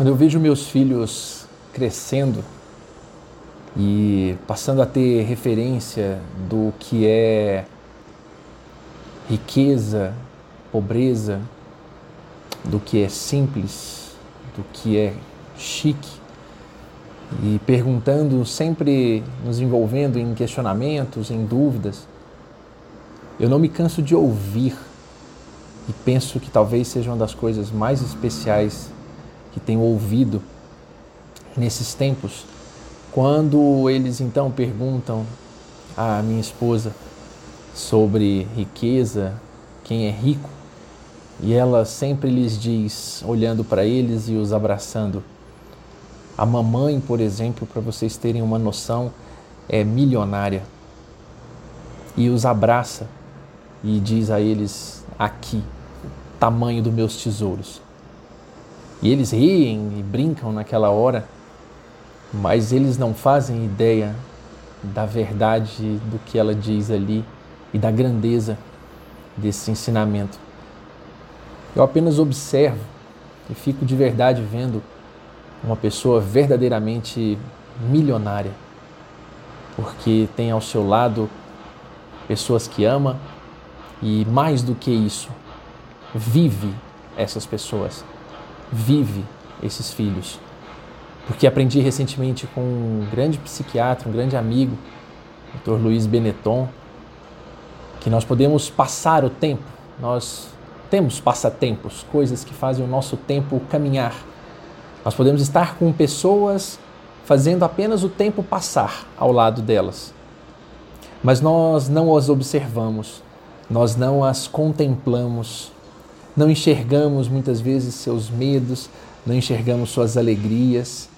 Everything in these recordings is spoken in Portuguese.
Quando eu vejo meus filhos crescendo e passando a ter referência do que é riqueza, pobreza, do que é simples, do que é chique, e perguntando, sempre nos envolvendo em questionamentos, em dúvidas, eu não me canso de ouvir e penso que talvez seja uma das coisas mais especiais que tenho ouvido nesses tempos, quando eles então perguntam à minha esposa sobre riqueza, quem é rico, e ela sempre lhes diz, olhando para eles e os abraçando, a mamãe, por exemplo, para vocês terem uma noção, é milionária e os abraça e diz a eles: aqui, tamanho dos meus tesouros. E eles riem e brincam naquela hora, mas eles não fazem ideia da verdade do que ela diz ali e da grandeza desse ensinamento. Eu apenas observo e fico de verdade vendo uma pessoa verdadeiramente milionária, porque tem ao seu lado pessoas que ama e mais do que isso, vive essas pessoas vive esses filhos. Porque aprendi recentemente com um grande psiquiatra, um grande amigo, o Dr. Luiz Benetton, que nós podemos passar o tempo, nós temos passatempos, coisas que fazem o nosso tempo caminhar. Nós podemos estar com pessoas fazendo apenas o tempo passar ao lado delas. Mas nós não as observamos, nós não as contemplamos, não enxergamos muitas vezes seus medos, não enxergamos suas alegrias,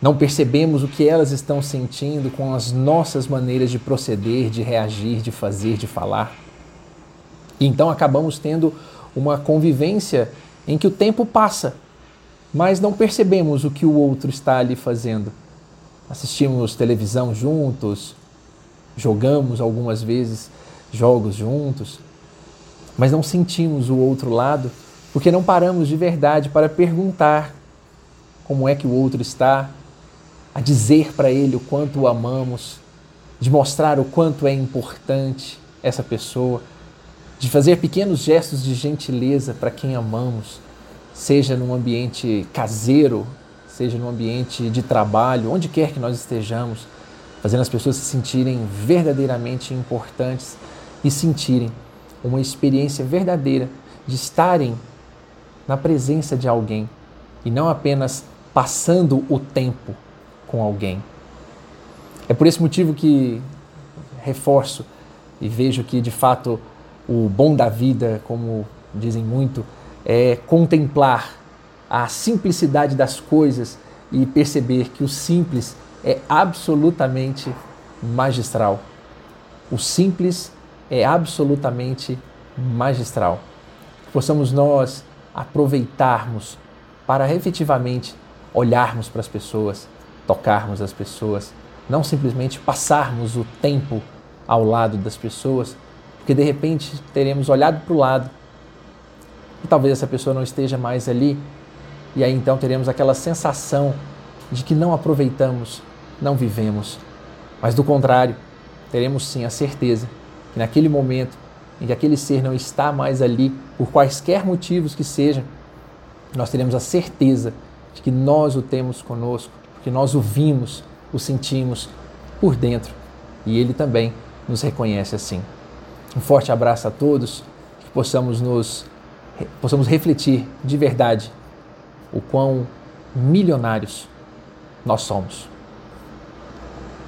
não percebemos o que elas estão sentindo com as nossas maneiras de proceder, de reagir, de fazer, de falar. E então acabamos tendo uma convivência em que o tempo passa, mas não percebemos o que o outro está ali fazendo. Assistimos televisão juntos, jogamos algumas vezes jogos juntos, mas não sentimos o outro lado porque não paramos de verdade para perguntar como é que o outro está, a dizer para ele o quanto o amamos, de mostrar o quanto é importante essa pessoa, de fazer pequenos gestos de gentileza para quem amamos, seja num ambiente caseiro, seja num ambiente de trabalho, onde quer que nós estejamos, fazendo as pessoas se sentirem verdadeiramente importantes e sentirem uma experiência verdadeira de estarem na presença de alguém e não apenas passando o tempo com alguém. É por esse motivo que reforço e vejo que de fato o bom da vida, como dizem muito, é contemplar a simplicidade das coisas e perceber que o simples é absolutamente magistral. O simples é absolutamente magistral. Possamos nós aproveitarmos para efetivamente olharmos para as pessoas, tocarmos as pessoas, não simplesmente passarmos o tempo ao lado das pessoas, porque de repente teremos olhado para o lado e talvez essa pessoa não esteja mais ali, e aí então teremos aquela sensação de que não aproveitamos, não vivemos. Mas do contrário, teremos sim a certeza que naquele momento em que aquele ser não está mais ali, por quaisquer motivos que sejam, nós teremos a certeza de que nós o temos conosco, que nós o vimos, o sentimos por dentro e ele também nos reconhece assim. Um forte abraço a todos, que possamos nos possamos refletir de verdade o quão milionários nós somos.